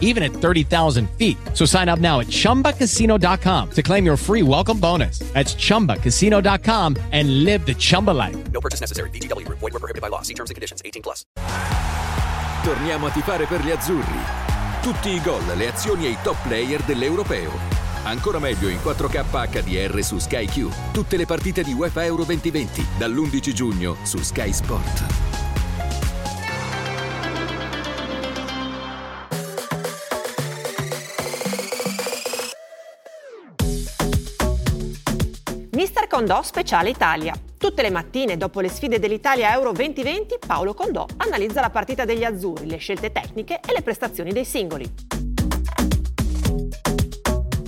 even at 30,000 feet. So sign up now at chumbacasino.com to claim your free welcome bonus. That's chumbacasino.com and live the Chumba life. No purchase necessary. VGW Group. Void were prohibited by law. See terms and conditions. 18 plus. Torniamo a tifare per gli azzurri. Tutti i gol, le azioni e i top player dell'Europeo. Ancora meglio in 4K HDR su Sky Q. Tutte le partite di UEFA Euro 2020 dall'11 giugno su Sky Sport. Condò Speciale Italia. Tutte le mattine dopo le sfide dell'Italia Euro 2020, Paolo Condò analizza la partita degli azzurri, le scelte tecniche e le prestazioni dei singoli.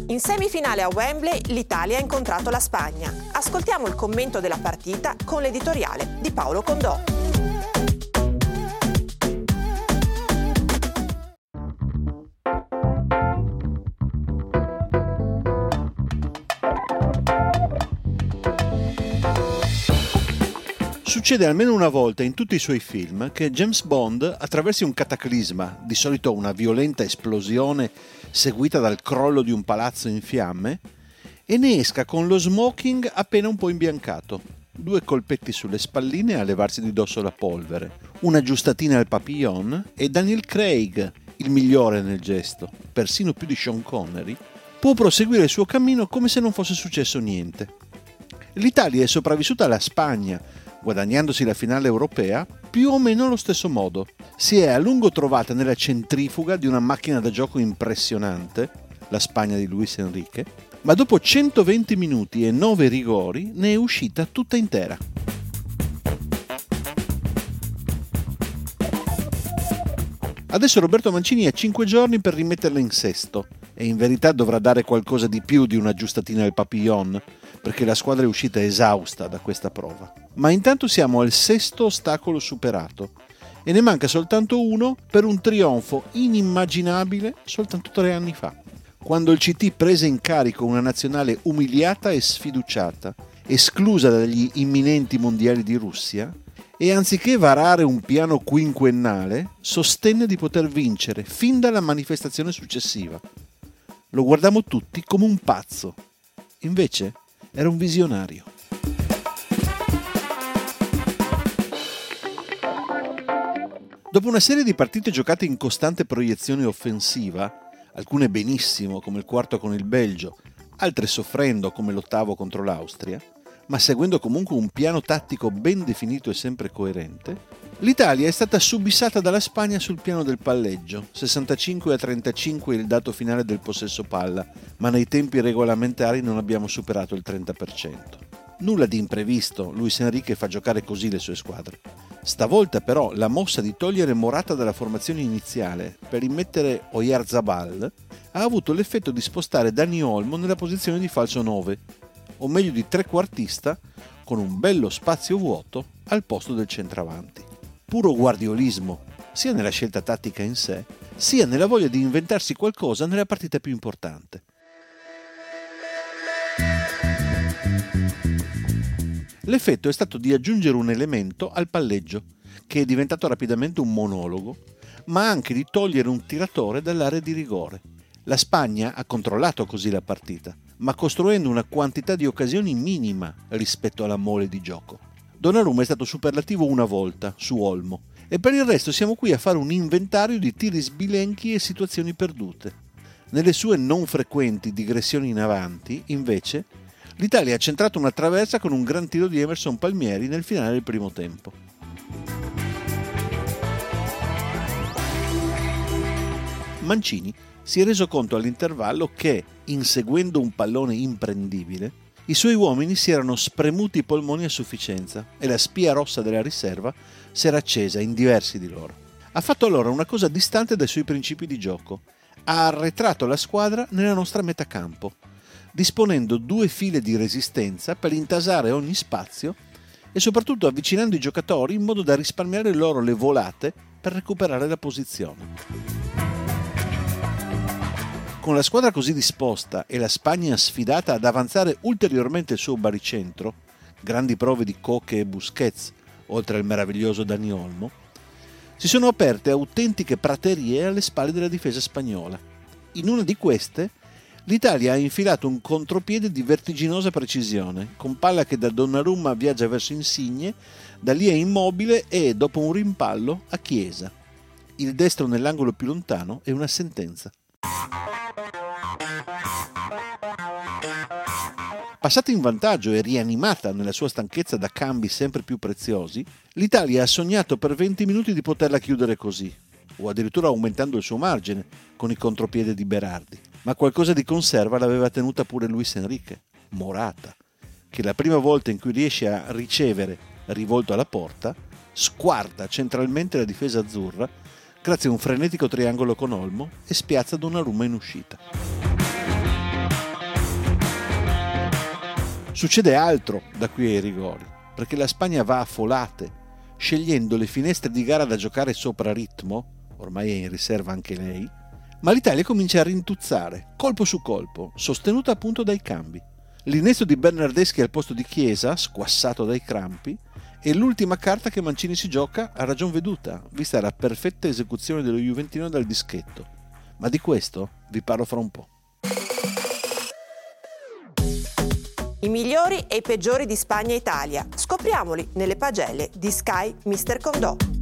In semifinale a Wembley l'Italia ha incontrato la Spagna. Ascoltiamo il commento della partita con l'editoriale di Paolo Condò. Succede almeno una volta in tutti i suoi film che James Bond attraversi un cataclisma, di solito una violenta esplosione seguita dal crollo di un palazzo in fiamme, e ne esca con lo smoking appena un po' imbiancato, due colpetti sulle spalline a levarsi di dosso la polvere, una giustatina al papillon e Daniel Craig, il migliore nel gesto, persino più di Sean Connery, può proseguire il suo cammino come se non fosse successo niente. L'Italia è sopravvissuta alla Spagna, guadagnandosi la finale europea più o meno allo stesso modo. Si è a lungo trovata nella centrifuga di una macchina da gioco impressionante, la Spagna di Luis Enrique, ma dopo 120 minuti e 9 rigori ne è uscita tutta intera. Adesso Roberto Mancini ha 5 giorni per rimetterla in sesto e in verità dovrà dare qualcosa di più di una giustatina al papillon, perché la squadra è uscita esausta da questa prova. Ma intanto siamo al sesto ostacolo superato e ne manca soltanto uno per un trionfo inimmaginabile soltanto tre anni fa, quando il CT prese in carico una nazionale umiliata e sfiduciata, esclusa dagli imminenti mondiali di Russia, e anziché varare un piano quinquennale, sostenne di poter vincere fin dalla manifestazione successiva. Lo guardammo tutti come un pazzo. Invece era un visionario. Dopo una serie di partite giocate in costante proiezione offensiva, alcune benissimo come il quarto con il Belgio, altre soffrendo come l'ottavo contro l'Austria, ma seguendo comunque un piano tattico ben definito e sempre coerente, l'Italia è stata subissata dalla Spagna sul piano del palleggio, 65 a 35 il dato finale del possesso palla, ma nei tempi regolamentari non abbiamo superato il 30%. Nulla di imprevisto, Luis Enrique fa giocare così le sue squadre. Stavolta però la mossa di togliere Morata dalla formazione iniziale per immettere Oyarzabal ha avuto l'effetto di spostare Dani Olmo nella posizione di falso 9, o meglio di trequartista, con un bello spazio vuoto al posto del centravanti. Puro guardiolismo, sia nella scelta tattica in sé, sia nella voglia di inventarsi qualcosa nella partita più importante. L'effetto è stato di aggiungere un elemento al palleggio, che è diventato rapidamente un monologo, ma anche di togliere un tiratore dall'area di rigore. La Spagna ha controllato così la partita, ma costruendo una quantità di occasioni minima rispetto alla mole di gioco. Donnarumma è stato superlativo una volta, su Olmo, e per il resto siamo qui a fare un inventario di tiri sbilenchi e situazioni perdute. Nelle sue non frequenti digressioni in avanti, invece, l'Italia ha centrato una traversa con un gran tiro di Emerson Palmieri nel finale del primo tempo. Mancini si è reso conto all'intervallo che, inseguendo un pallone imprendibile, i suoi uomini si erano spremuti i polmoni a sufficienza e la spia rossa della riserva si era accesa in diversi di loro. Ha fatto allora una cosa distante dai suoi principi di gioco. Ha arretrato la squadra nella nostra metà campo, disponendo due file di resistenza per intasare ogni spazio e soprattutto avvicinando i giocatori in modo da risparmiare loro le volate per recuperare la posizione. Con la squadra così disposta e la Spagna sfidata ad avanzare ulteriormente il suo baricentro, grandi prove di Coche e Busquets, oltre al meraviglioso Dani Olmo, si sono aperte autentiche praterie alle spalle della difesa spagnola. In una di queste, l'Italia ha infilato un contropiede di vertiginosa precisione, con palla che da Donnarumma viaggia verso Insigne, da lì è immobile e, dopo un rimpallo, a Chiesa. Il destro nell'angolo più lontano è una sentenza. Passata in vantaggio e rianimata nella sua stanchezza da cambi sempre più preziosi, l'Italia ha sognato per 20 minuti di poterla chiudere così, o addirittura aumentando il suo margine con il contropiede di Berardi. Ma qualcosa di conserva l'aveva tenuta pure Luis Enrique, Morata, che la prima volta in cui riesce a ricevere rivolto alla porta, squarta centralmente la difesa azzurra grazie a un frenetico triangolo con Olmo e spiazza Donnarumma in uscita. Succede altro da qui ai rigori, perché la Spagna va a folate, scegliendo le finestre di gara da giocare sopra ritmo, ormai è in riserva anche lei, ma l'Italia comincia a rintuzzare, colpo su colpo, sostenuta appunto dai cambi. L'innesto di Bernardeschi al posto di Chiesa, squassato dai crampi, è l'ultima carta che Mancini si gioca a ragion veduta, vista la perfetta esecuzione dello Juventino dal dischetto. Ma di questo vi parlo fra un po'. I migliori e i peggiori di Spagna e Italia. Scopriamoli nelle pagelle di Sky Mr. Condò.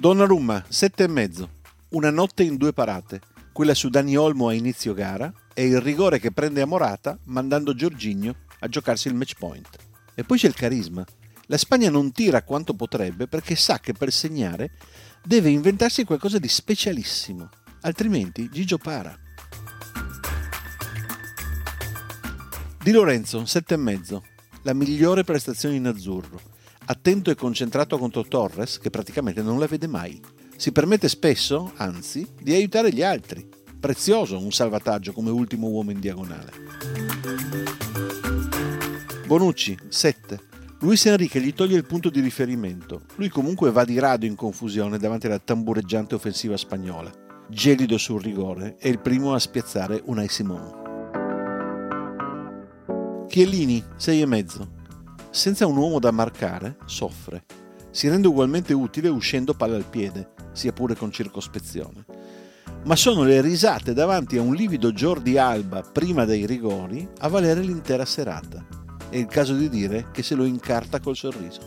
Donnarumma, sette e mezzo. Una notte in due parate. Quella su Dani Olmo a inizio gara e il rigore che prende a Morata mandando Giorginio a giocarsi il match point. E poi c'è il carisma. La Spagna non tira quanto potrebbe perché sa che per segnare deve inventarsi qualcosa di specialissimo, altrimenti Gigio para. Di Lorenzo, 7,5, la migliore prestazione in azzurro, attento e concentrato contro Torres che praticamente non la vede mai. Si permette spesso, anzi, di aiutare gli altri. Prezioso un salvataggio come ultimo uomo in diagonale. Bonucci, 7. Luis Enrique gli toglie il punto di riferimento. Lui comunque va di rado in confusione davanti alla tambureggiante offensiva spagnola. Gelido sul rigore è il primo a spiazzare Unai Simon. Chiellini, 6,5. Senza un uomo da marcare, soffre. Si rende ugualmente utile uscendo palla al piede, sia pure con circospezione. Ma sono le risate davanti a un livido Jordi Alba prima dei rigori a valere l'intera serata è il caso di dire che se lo incarta col sorriso.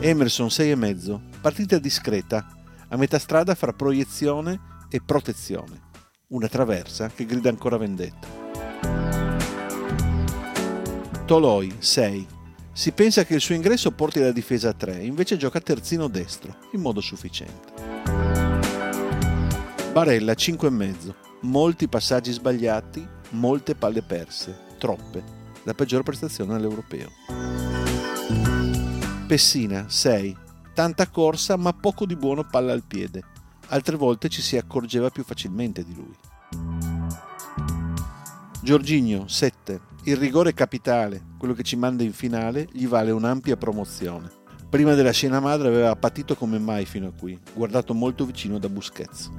Emerson 6,5, partita discreta, a metà strada fra proiezione e protezione, una traversa che grida ancora vendetta. Toloi 6. Si pensa che il suo ingresso porti la difesa a 3, invece gioca terzino destro, in modo sufficiente. Barella 5,5. Molti passaggi sbagliati, molte palle perse, troppe, la peggior prestazione all'europeo. Pessina, 6. Tanta corsa ma poco di buono palla al piede. Altre volte ci si accorgeva più facilmente di lui. Giorginio, 7. Il rigore capitale, quello che ci manda in finale, gli vale un'ampia promozione. Prima della scena madre aveva patito come mai fino a qui, guardato molto vicino da Busquets.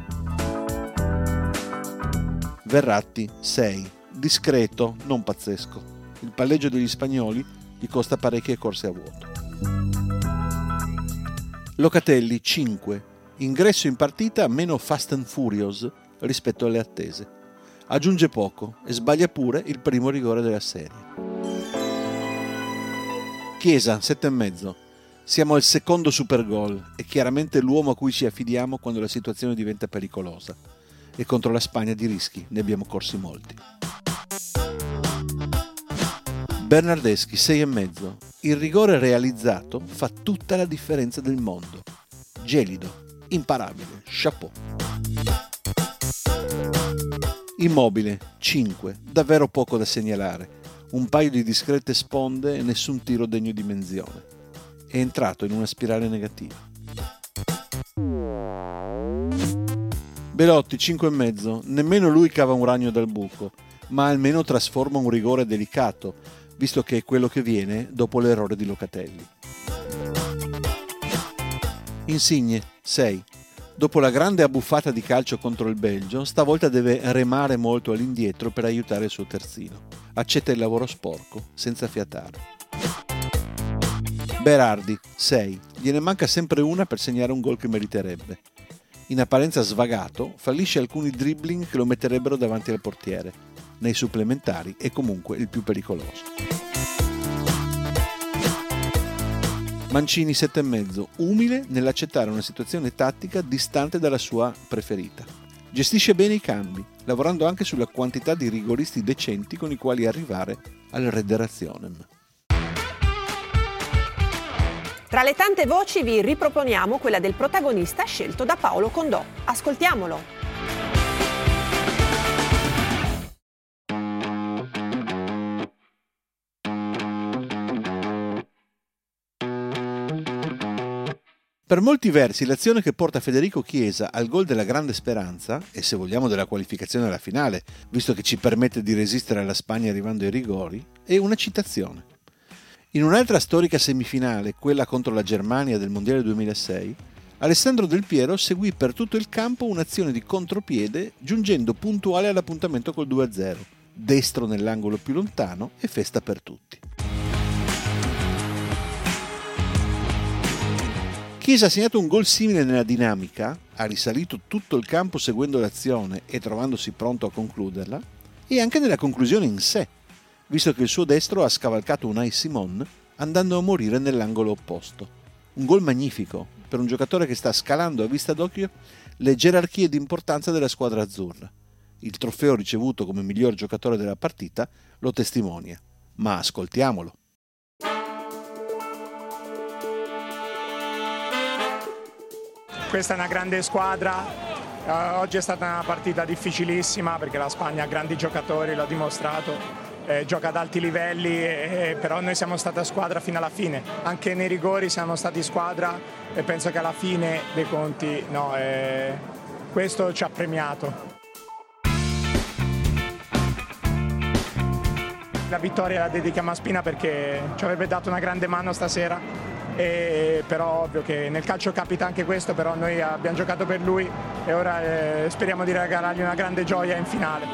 Verratti 6. Discreto, non pazzesco. Il palleggio degli spagnoli gli costa parecchie corse a vuoto. Locatelli 5. Ingresso in partita meno fast and furious rispetto alle attese. Aggiunge poco e sbaglia pure il primo rigore della serie. Chiesa 7,5. Siamo al secondo super gol e chiaramente l'uomo a cui ci affidiamo quando la situazione diventa pericolosa e contro la Spagna di rischi ne abbiamo corsi molti. Bernardeschi 6,5. Il rigore realizzato fa tutta la differenza del mondo. Gelido, imparabile, chapeau. Immobile 5. Davvero poco da segnalare. Un paio di discrete sponde e nessun tiro degno di menzione. È entrato in una spirale negativa. Belotti 5,5, nemmeno lui cava un ragno dal buco, ma almeno trasforma un rigore delicato, visto che è quello che viene dopo l'errore di Locatelli. Insigne 6. Dopo la grande abbuffata di calcio contro il Belgio, stavolta deve remare molto all'indietro per aiutare il suo terzino. Accetta il lavoro sporco, senza fiatare. Berardi 6. Gliene manca sempre una per segnare un gol che meriterebbe. In apparenza svagato, fallisce alcuni dribbling che lo metterebbero davanti al portiere. Nei supplementari è comunque il più pericoloso. Mancini 7,5, umile nell'accettare una situazione tattica distante dalla sua preferita. Gestisce bene i cambi, lavorando anche sulla quantità di rigoristi decenti con i quali arrivare al Rederationem. Tra le tante voci vi riproponiamo quella del protagonista scelto da Paolo Condò. Ascoltiamolo. Per molti versi l'azione che porta Federico Chiesa al gol della grande speranza, e se vogliamo della qualificazione alla finale, visto che ci permette di resistere alla Spagna arrivando ai rigori, è una citazione. In un'altra storica semifinale, quella contro la Germania del Mondiale 2006, Alessandro Del Piero seguì per tutto il campo un'azione di contropiede giungendo puntuale all'appuntamento col 2-0, destro nell'angolo più lontano e festa per tutti. Chiesa ha segnato un gol simile nella dinamica, ha risalito tutto il campo seguendo l'azione e trovandosi pronto a concluderla, e anche nella conclusione in sé, visto che il suo destro ha scavalcato Unai Simon andando a morire nell'angolo opposto. Un gol magnifico per un giocatore che sta scalando a vista d'occhio le gerarchie di importanza della squadra azzurra. Il trofeo ricevuto come miglior giocatore della partita lo testimonia, ma ascoltiamolo. Questa è una grande squadra, uh, oggi è stata una partita difficilissima perché la Spagna ha grandi giocatori, l'ha dimostrato, eh, gioca ad alti livelli, eh, però noi siamo stata squadra fino alla fine, anche nei rigori siamo stati squadra e penso che alla fine dei conti no, eh, questo ci ha premiato. La vittoria la dedichiamo a Spina perché ci avrebbe dato una grande mano stasera e, però ovvio che nel calcio capita anche questo, però noi abbiamo giocato per lui e ora eh, speriamo di regalargli una grande gioia in finale.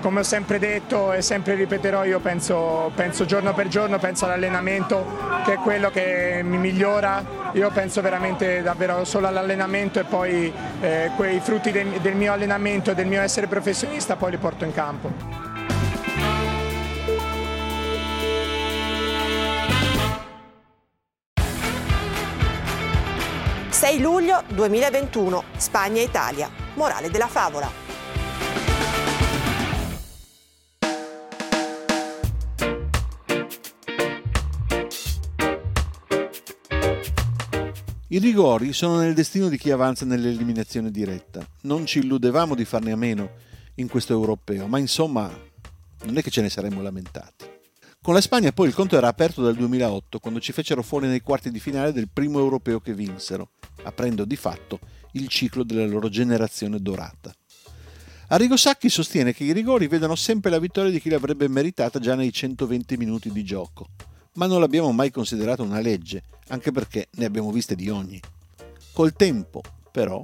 Come ho sempre detto e sempre ripeterò, io penso, penso giorno per giorno, penso all'allenamento che è quello che mi migliora, io penso veramente davvero solo all'allenamento e poi eh, quei frutti del, del mio allenamento e del mio essere professionista poi li porto in campo. 6 luglio 2021, Spagna-Italia. Morale della favola. I rigori sono nel destino di chi avanza nell'eliminazione diretta. Non ci illudevamo di farne a meno in questo europeo, ma insomma non è che ce ne saremmo lamentati. Con la Spagna poi il conto era aperto dal 2008, quando ci fecero fuori nei quarti di finale del primo europeo che vinsero, aprendo di fatto il ciclo della loro generazione dorata. Arrigo Sacchi sostiene che i rigori vedano sempre la vittoria di chi l'avrebbe meritata già nei 120 minuti di gioco, ma non l'abbiamo mai considerato una legge, anche perché ne abbiamo viste di ogni. Col tempo, però,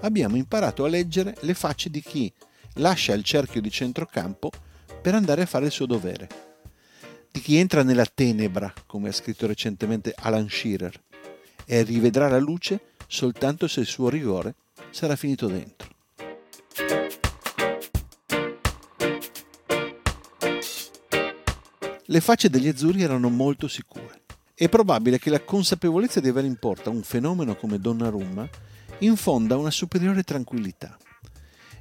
abbiamo imparato a leggere le facce di chi lascia il cerchio di centrocampo per andare a fare il suo dovere di chi entra nella tenebra, come ha scritto recentemente Alan Shearer, e rivedrà la luce soltanto se il suo rigore sarà finito dentro. Le facce degli azzurri erano molto sicure. È probabile che la consapevolezza di avere in porta un fenomeno come Donnarumma infonda una superiore tranquillità.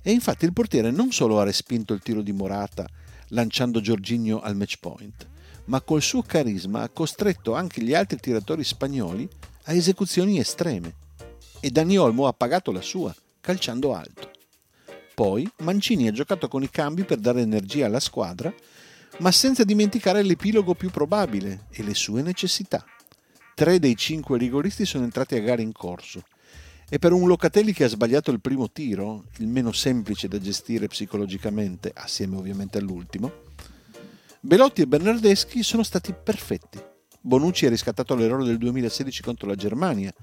E infatti il portiere non solo ha respinto il tiro di Morata lanciando Giorginio al match point, ma col suo carisma ha costretto anche gli altri tiratori spagnoli a esecuzioni estreme. E Dani Olmo ha pagato la sua, calciando alto. Poi Mancini ha giocato con i cambi per dare energia alla squadra, ma senza dimenticare l'epilogo più probabile e le sue necessità. tre dei cinque rigoristi sono entrati a gara in corso e per un Locatelli che ha sbagliato il primo tiro, il meno semplice da gestire psicologicamente, assieme ovviamente all'ultimo, Belotti e Bernardeschi sono stati perfetti. Bonucci ha riscattato l'errore del 2016 contro la Germania,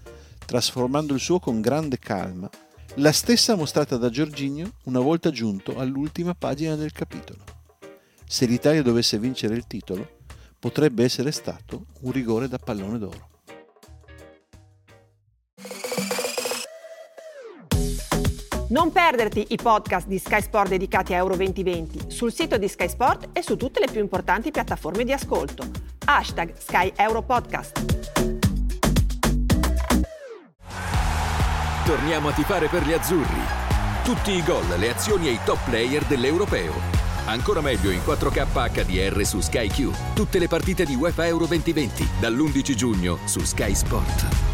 trasformando il suo con grande calma, la stessa mostrata da Giorginio una volta giunto all'ultima pagina del capitolo. Se l'Italia dovesse vincere il titolo, potrebbe essere stato un rigore da pallone d'oro. Non perderti i podcast di Sky Sport dedicati a Euro 2020 sul sito di Sky Sport e su tutte le più importanti piattaforme di ascolto. Hashtag Sky Euro Podcast. Torniamo a tifare per gli azzurri. Tutti i gol, le azioni e i top player dell'Europeo. Ancora meglio in 4K HDR su Sky Q. Tutte le partite di UEFA Euro 2020 dall'11 giugno su Sky Sport.